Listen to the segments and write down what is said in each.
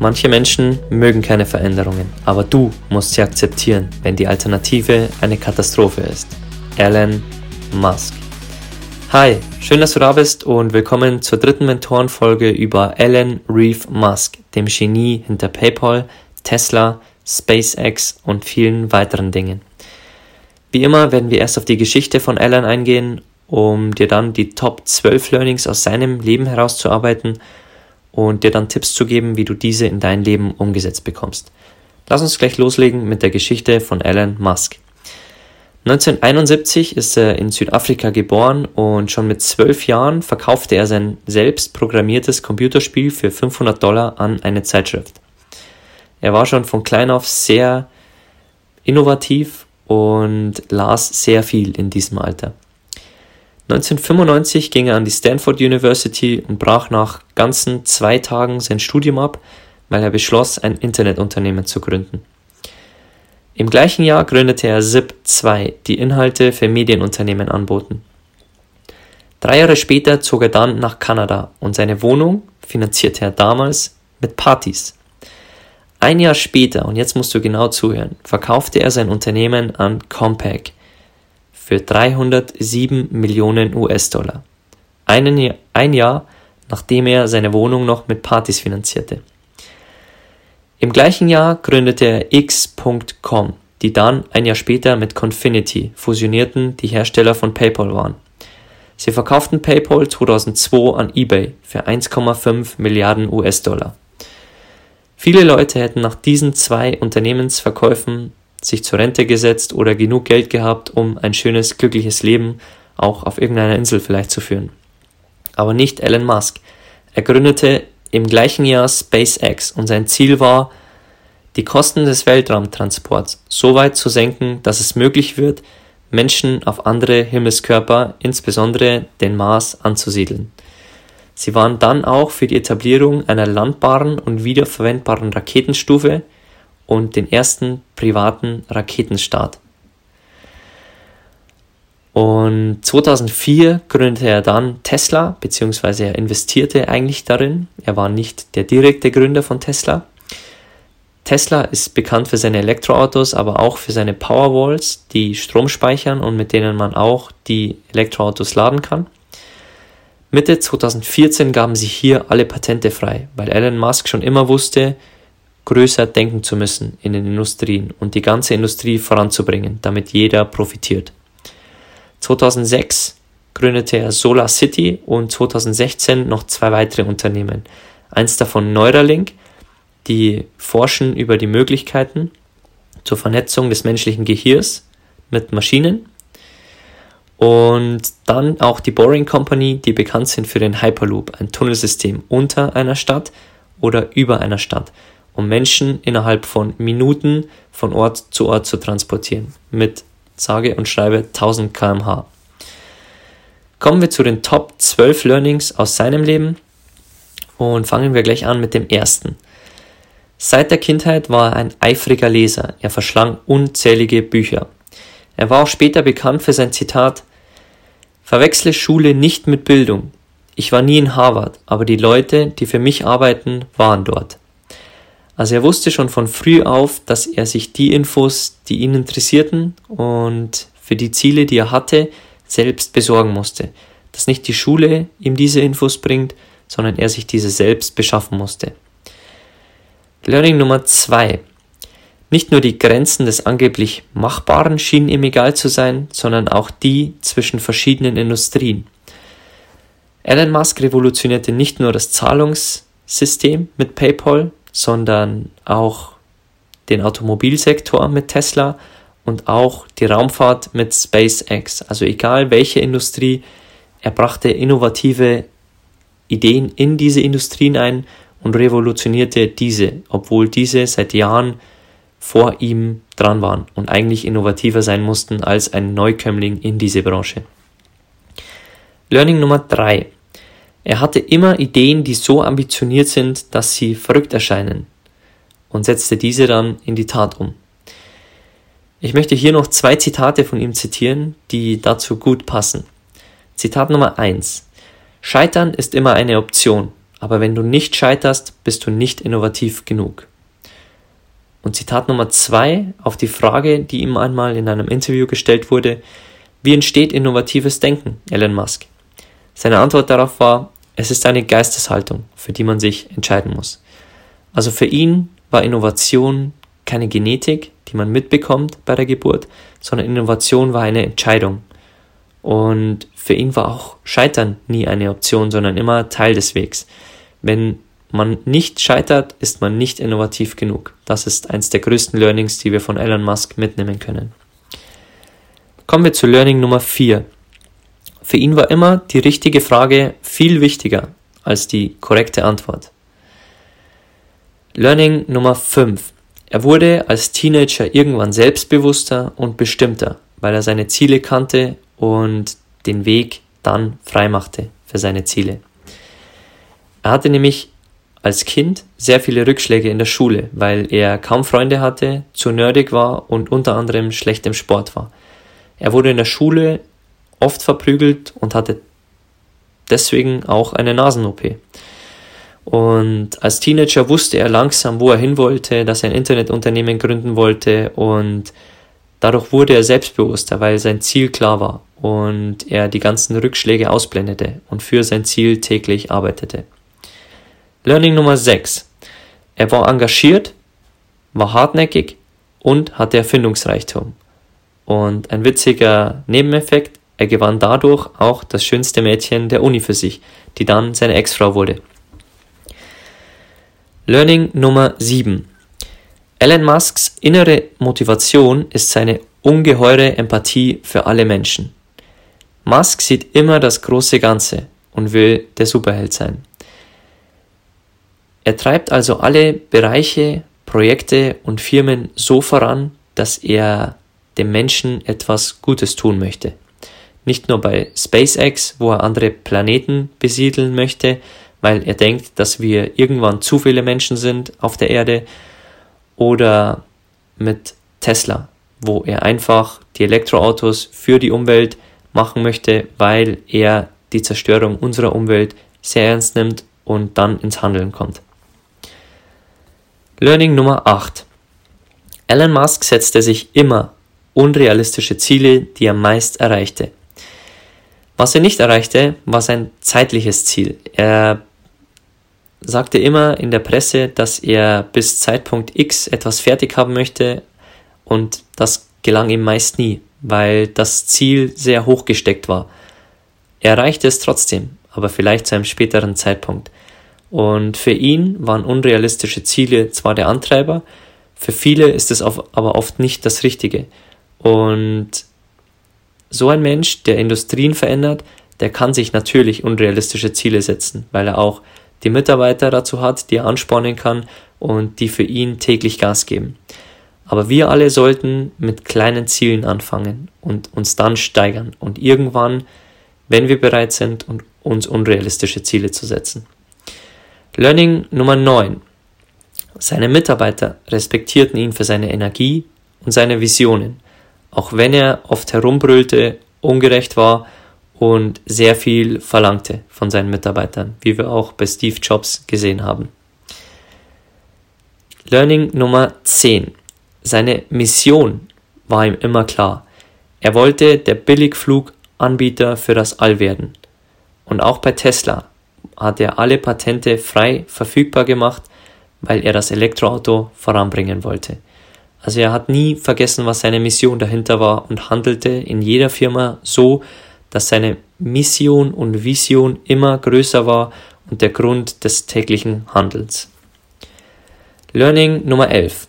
Manche Menschen mögen keine Veränderungen, aber du musst sie akzeptieren, wenn die Alternative eine Katastrophe ist. Elon Musk. Hi, schön, dass du da bist und willkommen zur dritten Mentorenfolge über Elon Reeve Musk, dem Genie hinter PayPal, Tesla, SpaceX und vielen weiteren Dingen. Wie immer werden wir erst auf die Geschichte von Elon eingehen, um dir dann die Top 12 Learnings aus seinem Leben herauszuarbeiten und dir dann Tipps zu geben, wie du diese in dein Leben umgesetzt bekommst. Lass uns gleich loslegen mit der Geschichte von Elon Musk. 1971 ist er in Südafrika geboren und schon mit zwölf Jahren verkaufte er sein selbst programmiertes Computerspiel für 500 Dollar an eine Zeitschrift. Er war schon von klein auf sehr innovativ und las sehr viel in diesem Alter. 1995 ging er an die Stanford University und brach nach ganzen zwei Tagen sein Studium ab, weil er beschloss, ein Internetunternehmen zu gründen. Im gleichen Jahr gründete er ZIP2, die Inhalte für Medienunternehmen anboten. Drei Jahre später zog er dann nach Kanada und seine Wohnung finanzierte er damals mit Partys. Ein Jahr später, und jetzt musst du genau zuhören, verkaufte er sein Unternehmen an Compaq, für 307 Millionen US-Dollar. Ein Jahr nachdem er seine Wohnung noch mit Partys finanzierte. Im gleichen Jahr gründete er X.com, die dann ein Jahr später mit Confinity fusionierten, die Hersteller von PayPal waren. Sie verkauften PayPal 2002 an eBay für 1,5 Milliarden US-Dollar. Viele Leute hätten nach diesen zwei Unternehmensverkäufen sich zur Rente gesetzt oder genug Geld gehabt, um ein schönes, glückliches Leben auch auf irgendeiner Insel vielleicht zu führen. Aber nicht Elon Musk. Er gründete im gleichen Jahr SpaceX und sein Ziel war, die Kosten des Weltraumtransports so weit zu senken, dass es möglich wird, Menschen auf andere Himmelskörper, insbesondere den Mars, anzusiedeln. Sie waren dann auch für die Etablierung einer landbaren und wiederverwendbaren Raketenstufe und den ersten privaten Raketenstart. Und 2004 gründete er dann Tesla, beziehungsweise er investierte eigentlich darin. Er war nicht der direkte Gründer von Tesla. Tesla ist bekannt für seine Elektroautos, aber auch für seine Powerwalls, die Strom speichern und mit denen man auch die Elektroautos laden kann. Mitte 2014 gaben sie hier alle Patente frei, weil Elon Musk schon immer wusste, größer denken zu müssen in den Industrien und die ganze Industrie voranzubringen, damit jeder profitiert. 2006 gründete er Solar City und 2016 noch zwei weitere Unternehmen. Eins davon Neuralink, die forschen über die Möglichkeiten zur Vernetzung des menschlichen Gehirns mit Maschinen. Und dann auch die Boring Company, die bekannt sind für den Hyperloop, ein Tunnelsystem unter einer Stadt oder über einer Stadt um Menschen innerhalb von Minuten von Ort zu Ort zu transportieren, mit sage und schreibe 1000 km/h. Kommen wir zu den Top 12 Learnings aus seinem Leben und fangen wir gleich an mit dem ersten. Seit der Kindheit war er ein eifriger Leser, er verschlang unzählige Bücher. Er war auch später bekannt für sein Zitat Verwechsle Schule nicht mit Bildung. Ich war nie in Harvard, aber die Leute, die für mich arbeiten, waren dort. Also er wusste schon von früh auf, dass er sich die Infos, die ihn interessierten und für die Ziele, die er hatte, selbst besorgen musste. Dass nicht die Schule ihm diese Infos bringt, sondern er sich diese selbst beschaffen musste. Learning Nummer zwei: Nicht nur die Grenzen des angeblich Machbaren schienen ihm egal zu sein, sondern auch die zwischen verschiedenen Industrien. Elon Musk revolutionierte nicht nur das Zahlungssystem mit PayPal, sondern auch den Automobilsektor mit Tesla und auch die Raumfahrt mit SpaceX. Also egal welche Industrie, er brachte innovative Ideen in diese Industrien ein und revolutionierte diese, obwohl diese seit Jahren vor ihm dran waren und eigentlich innovativer sein mussten als ein Neukömmling in diese Branche. Learning Nummer 3. Er hatte immer Ideen, die so ambitioniert sind, dass sie verrückt erscheinen und setzte diese dann in die Tat um. Ich möchte hier noch zwei Zitate von ihm zitieren, die dazu gut passen. Zitat Nummer 1. Scheitern ist immer eine Option, aber wenn du nicht scheiterst, bist du nicht innovativ genug. Und Zitat Nummer 2 auf die Frage, die ihm einmal in einem Interview gestellt wurde, wie entsteht innovatives Denken, Elon Musk? Seine Antwort darauf war, es ist eine Geisteshaltung, für die man sich entscheiden muss. Also für ihn war Innovation keine Genetik, die man mitbekommt bei der Geburt, sondern Innovation war eine Entscheidung. Und für ihn war auch Scheitern nie eine Option, sondern immer Teil des Wegs. Wenn man nicht scheitert, ist man nicht innovativ genug. Das ist eins der größten Learnings, die wir von Elon Musk mitnehmen können. Kommen wir zu Learning Nummer 4. Für ihn war immer die richtige Frage viel wichtiger als die korrekte Antwort. Learning Nummer 5. Er wurde als Teenager irgendwann selbstbewusster und bestimmter, weil er seine Ziele kannte und den Weg dann freimachte für seine Ziele. Er hatte nämlich als Kind sehr viele Rückschläge in der Schule, weil er kaum Freunde hatte, zu nerdig war und unter anderem schlecht im Sport war. Er wurde in der Schule oft verprügelt und hatte deswegen auch eine Nasen-OP. Und als Teenager wusste er langsam, wo er hin wollte, dass er ein Internetunternehmen gründen wollte und dadurch wurde er selbstbewusster, weil sein Ziel klar war und er die ganzen Rückschläge ausblendete und für sein Ziel täglich arbeitete. Learning Nummer 6. Er war engagiert, war hartnäckig und hatte Erfindungsreichtum. Und ein witziger Nebeneffekt, er gewann dadurch auch das schönste Mädchen der Uni für sich, die dann seine Ex-Frau wurde. Learning Nummer 7. Elon Musks innere Motivation ist seine ungeheure Empathie für alle Menschen. Musk sieht immer das große Ganze und will der Superheld sein. Er treibt also alle Bereiche, Projekte und Firmen so voran, dass er dem Menschen etwas Gutes tun möchte. Nicht nur bei SpaceX, wo er andere Planeten besiedeln möchte, weil er denkt, dass wir irgendwann zu viele Menschen sind auf der Erde oder mit Tesla, wo er einfach die Elektroautos für die Umwelt machen möchte, weil er die Zerstörung unserer Umwelt sehr ernst nimmt und dann ins Handeln kommt. Learning Nummer 8. Elon Musk setzte sich immer unrealistische Ziele, die er meist erreichte. Was er nicht erreichte, war sein zeitliches Ziel. Er sagte immer in der Presse, dass er bis Zeitpunkt X etwas fertig haben möchte und das gelang ihm meist nie, weil das Ziel sehr hoch gesteckt war. Er erreichte es trotzdem, aber vielleicht zu einem späteren Zeitpunkt. Und für ihn waren unrealistische Ziele zwar der Antreiber, für viele ist es aber oft nicht das Richtige. Und so ein Mensch, der Industrien verändert, der kann sich natürlich unrealistische Ziele setzen, weil er auch die Mitarbeiter dazu hat, die er anspornen kann und die für ihn täglich Gas geben. Aber wir alle sollten mit kleinen Zielen anfangen und uns dann steigern und irgendwann, wenn wir bereit sind, uns unrealistische Ziele zu setzen. Learning Nummer 9. Seine Mitarbeiter respektierten ihn für seine Energie und seine Visionen, auch wenn er oft herumbrüllte, ungerecht war und sehr viel verlangte von seinen Mitarbeitern, wie wir auch bei Steve Jobs gesehen haben. Learning Nummer 10. Seine Mission war ihm immer klar. Er wollte der Billigfluganbieter für das All werden. Und auch bei Tesla hat er alle Patente frei verfügbar gemacht, weil er das Elektroauto voranbringen wollte. Also er hat nie vergessen, was seine Mission dahinter war und handelte in jeder Firma so, dass seine Mission und Vision immer größer war und der Grund des täglichen Handelns. Learning Nummer 11.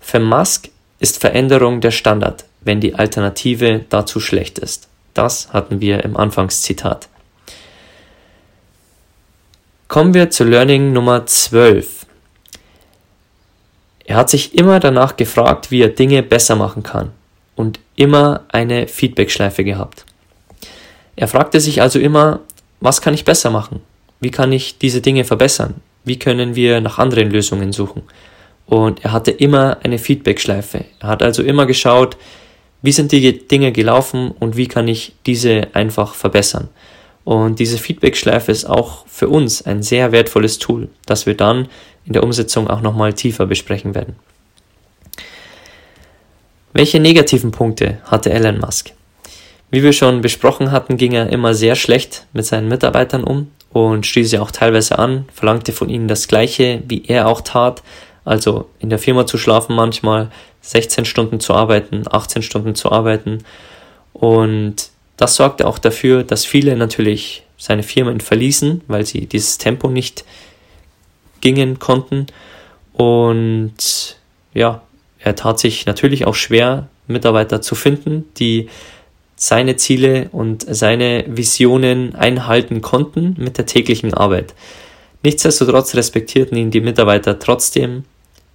Für Musk ist Veränderung der Standard. wenn die Alternative dazu schlecht ist. Das hatten wir im Anfangszitat. Kommen wir zu Learning Nummer 12. Er hat sich immer danach gefragt, wie er Dinge besser machen kann und immer eine Feedbackschleife gehabt. Er fragte sich also immer, was kann ich besser machen? Wie kann ich diese Dinge verbessern? Wie können wir nach anderen Lösungen suchen? Und er hatte immer eine Feedbackschleife. Er hat also immer geschaut, wie sind die Dinge gelaufen und wie kann ich diese einfach verbessern. Und diese Feedbackschleife ist auch für uns ein sehr wertvolles Tool, das wir dann in der Umsetzung auch nochmal tiefer besprechen werden. Welche negativen Punkte hatte Elon Musk? Wie wir schon besprochen hatten, ging er immer sehr schlecht mit seinen Mitarbeitern um und stieß sie auch teilweise an, verlangte von ihnen das Gleiche, wie er auch tat, also in der Firma zu schlafen manchmal, 16 Stunden zu arbeiten, 18 Stunden zu arbeiten. Und das sorgte auch dafür, dass viele natürlich seine Firmen verließen, weil sie dieses Tempo nicht gingen konnten. Und ja, er tat sich natürlich auch schwer, Mitarbeiter zu finden, die seine Ziele und seine Visionen einhalten konnten mit der täglichen Arbeit. Nichtsdestotrotz respektierten ihn die Mitarbeiter trotzdem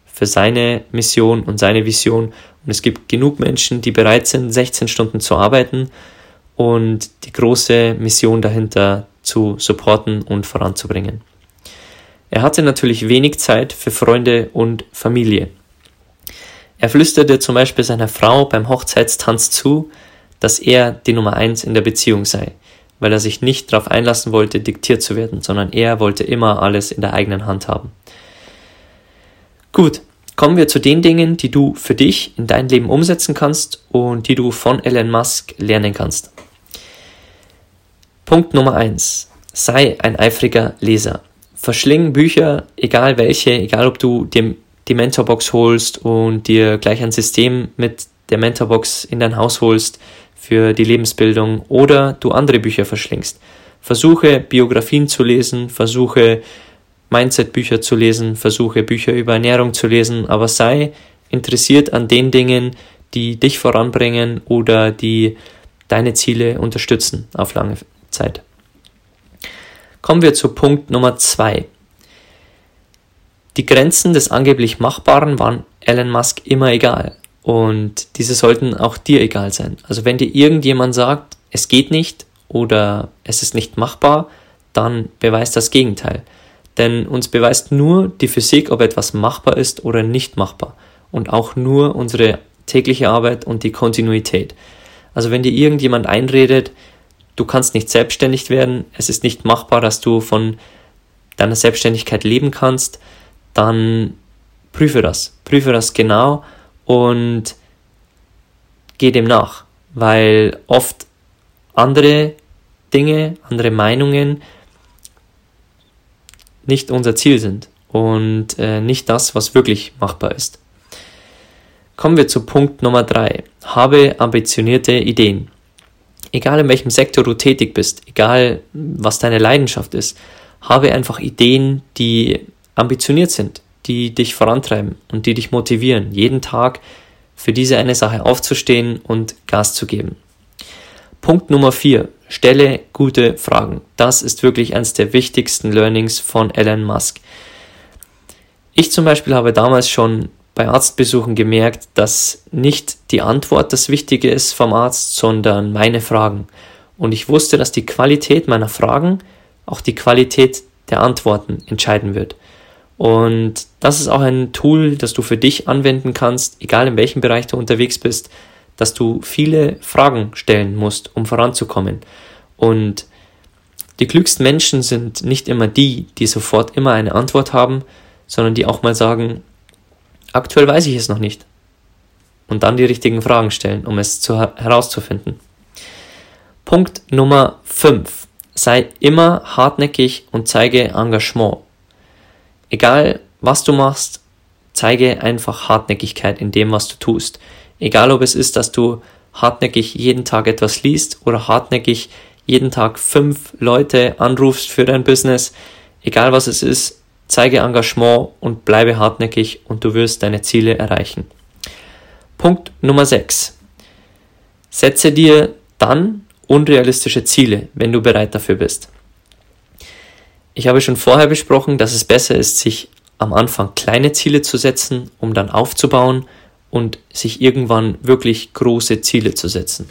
für seine Mission und seine Vision. Und es gibt genug Menschen, die bereit sind, 16 Stunden zu arbeiten und die große Mission dahinter zu supporten und voranzubringen. Er hatte natürlich wenig Zeit für Freunde und Familie. Er flüsterte zum Beispiel seiner Frau beim Hochzeitstanz zu, dass er die Nummer eins in der Beziehung sei, weil er sich nicht darauf einlassen wollte, diktiert zu werden, sondern er wollte immer alles in der eigenen Hand haben. Gut, Kommen wir zu den Dingen, die du für dich in dein Leben umsetzen kannst und die du von Elon Musk lernen kannst. Punkt Nummer eins: Sei ein eifriger Leser. Verschling Bücher, egal welche, egal ob du dir die Mentorbox holst und dir gleich ein System mit der Mentorbox in dein Haus holst für die Lebensbildung oder du andere Bücher verschlingst. Versuche Biografien zu lesen, versuche Mindset-Bücher zu lesen, versuche Bücher über Ernährung zu lesen, aber sei interessiert an den Dingen, die dich voranbringen oder die deine Ziele unterstützen auf lange Zeit. Kommen wir zu Punkt Nummer zwei. Die Grenzen des angeblich Machbaren waren Elon Musk immer egal. Und diese sollten auch dir egal sein. Also wenn dir irgendjemand sagt, es geht nicht oder es ist nicht machbar, dann beweist das Gegenteil. Denn uns beweist nur die Physik, ob etwas machbar ist oder nicht machbar. Und auch nur unsere tägliche Arbeit und die Kontinuität. Also wenn dir irgendjemand einredet, du kannst nicht selbstständig werden, es ist nicht machbar, dass du von deiner Selbstständigkeit leben kannst, dann prüfe das. Prüfe das genau und geh dem nach. Weil oft andere Dinge, andere Meinungen nicht unser Ziel sind und äh, nicht das, was wirklich machbar ist. Kommen wir zu Punkt Nummer drei: Habe ambitionierte Ideen. Egal in welchem Sektor du tätig bist, egal was deine Leidenschaft ist, habe einfach Ideen, die ambitioniert sind, die dich vorantreiben und die dich motivieren, jeden Tag für diese eine Sache aufzustehen und Gas zu geben. Punkt Nummer vier: Stelle gute Fragen. Das ist wirklich eines der wichtigsten Learnings von Elon Musk. Ich zum Beispiel habe damals schon bei Arztbesuchen gemerkt, dass nicht die Antwort das Wichtige ist vom Arzt, sondern meine Fragen. Und ich wusste, dass die Qualität meiner Fragen auch die Qualität der Antworten entscheiden wird. Und das ist auch ein Tool, das du für dich anwenden kannst, egal in welchem Bereich du unterwegs bist dass du viele Fragen stellen musst, um voranzukommen. Und die klügsten Menschen sind nicht immer die, die sofort immer eine Antwort haben, sondern die auch mal sagen, aktuell weiß ich es noch nicht. Und dann die richtigen Fragen stellen, um es zu, herauszufinden. Punkt Nummer 5. Sei immer hartnäckig und zeige Engagement. Egal was du machst, zeige einfach Hartnäckigkeit in dem, was du tust. Egal ob es ist, dass du hartnäckig jeden Tag etwas liest oder hartnäckig jeden Tag fünf Leute anrufst für dein Business, egal was es ist, zeige Engagement und bleibe hartnäckig und du wirst deine Ziele erreichen. Punkt Nummer 6. Setze dir dann unrealistische Ziele, wenn du bereit dafür bist. Ich habe schon vorher besprochen, dass es besser ist, sich am Anfang kleine Ziele zu setzen, um dann aufzubauen und sich irgendwann wirklich große Ziele zu setzen.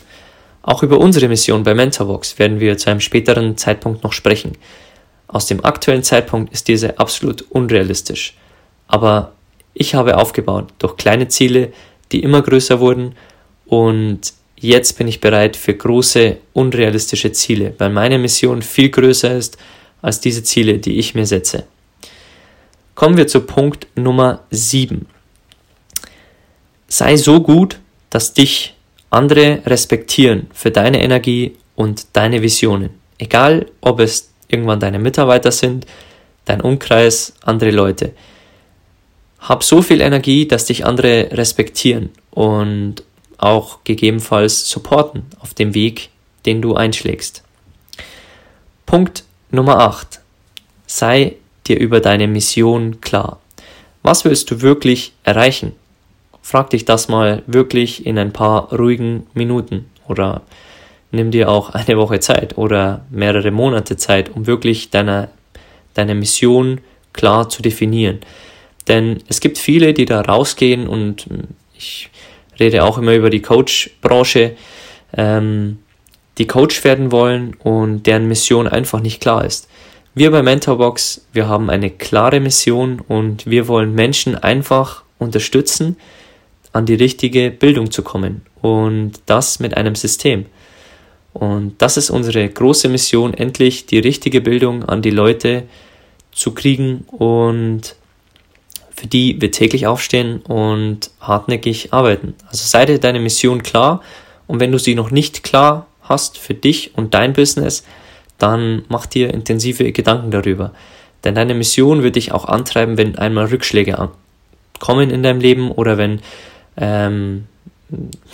Auch über unsere Mission bei Mentorbox werden wir zu einem späteren Zeitpunkt noch sprechen. Aus dem aktuellen Zeitpunkt ist diese absolut unrealistisch. Aber ich habe aufgebaut durch kleine Ziele, die immer größer wurden und jetzt bin ich bereit für große, unrealistische Ziele, weil meine Mission viel größer ist als diese Ziele, die ich mir setze. Kommen wir zu Punkt Nummer 7. Sei so gut, dass dich andere respektieren für deine Energie und deine Visionen. Egal, ob es irgendwann deine Mitarbeiter sind, dein Umkreis, andere Leute. Hab so viel Energie, dass dich andere respektieren und auch gegebenenfalls supporten auf dem Weg, den du einschlägst. Punkt Nummer 8. Sei dir über deine Mission klar. Was willst du wirklich erreichen? Frag dich das mal wirklich in ein paar ruhigen Minuten oder nimm dir auch eine Woche Zeit oder mehrere Monate Zeit, um wirklich deine, deine Mission klar zu definieren. Denn es gibt viele, die da rausgehen und ich rede auch immer über die Coach-Branche, ähm, die Coach werden wollen und deren Mission einfach nicht klar ist. Wir bei Mentorbox, wir haben eine klare Mission und wir wollen Menschen einfach unterstützen, an die richtige Bildung zu kommen und das mit einem System. Und das ist unsere große Mission, endlich die richtige Bildung an die Leute zu kriegen und für die wir täglich aufstehen und hartnäckig arbeiten. Also sei dir deine Mission klar und wenn du sie noch nicht klar hast für dich und dein Business, dann mach dir intensive Gedanken darüber. Denn deine Mission wird dich auch antreiben, wenn einmal Rückschläge kommen in deinem Leben oder wenn ähm,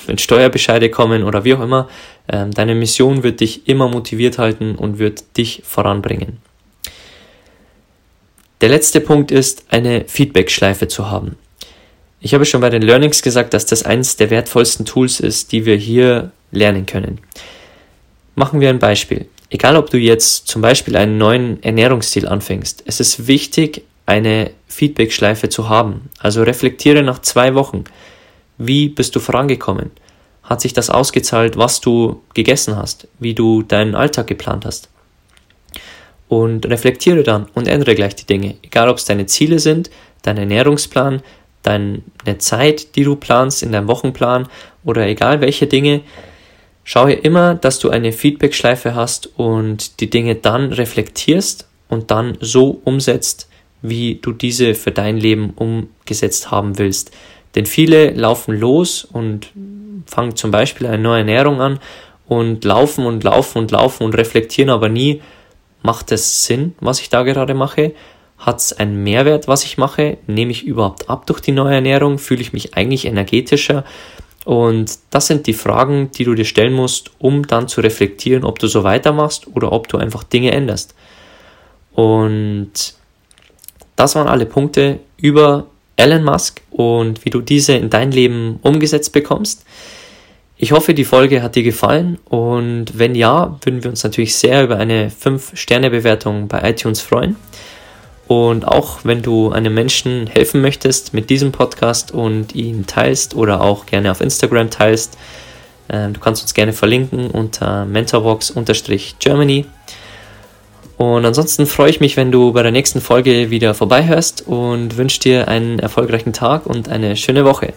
wenn Steuerbescheide kommen oder wie auch immer, ähm, deine Mission wird dich immer motiviert halten und wird dich voranbringen. Der letzte Punkt ist, eine Feedback-Schleife zu haben. Ich habe schon bei den Learnings gesagt, dass das eines der wertvollsten Tools ist, die wir hier lernen können. Machen wir ein Beispiel. Egal, ob du jetzt zum Beispiel einen neuen Ernährungsstil anfängst, es ist wichtig, eine Feedback-Schleife zu haben. Also reflektiere nach zwei Wochen. Wie bist du vorangekommen? Hat sich das ausgezahlt, was du gegessen hast, wie du deinen Alltag geplant hast? Und reflektiere dann und ändere gleich die Dinge. Egal, ob es deine Ziele sind, dein Ernährungsplan, deine Zeit, die du planst in deinem Wochenplan oder egal welche Dinge, schaue immer, dass du eine Feedback-Schleife hast und die Dinge dann reflektierst und dann so umsetzt, wie du diese für dein Leben umgesetzt haben willst. Denn viele laufen los und fangen zum Beispiel eine neue Ernährung an und laufen und laufen und laufen und reflektieren aber nie, macht es Sinn, was ich da gerade mache? Hat es einen Mehrwert, was ich mache? Nehme ich überhaupt ab durch die neue Ernährung? Fühle ich mich eigentlich energetischer? Und das sind die Fragen, die du dir stellen musst, um dann zu reflektieren, ob du so weitermachst oder ob du einfach Dinge änderst. Und das waren alle Punkte über Elon Musk und wie du diese in dein Leben umgesetzt bekommst. Ich hoffe, die Folge hat dir gefallen und wenn ja, würden wir uns natürlich sehr über eine 5-Sterne-Bewertung bei iTunes freuen. Und auch wenn du einem Menschen helfen möchtest mit diesem Podcast und ihn teilst oder auch gerne auf Instagram teilst, äh, du kannst uns gerne verlinken unter mentorbox-germany. Und ansonsten freue ich mich, wenn du bei der nächsten Folge wieder vorbeihörst und wünsche dir einen erfolgreichen Tag und eine schöne Woche.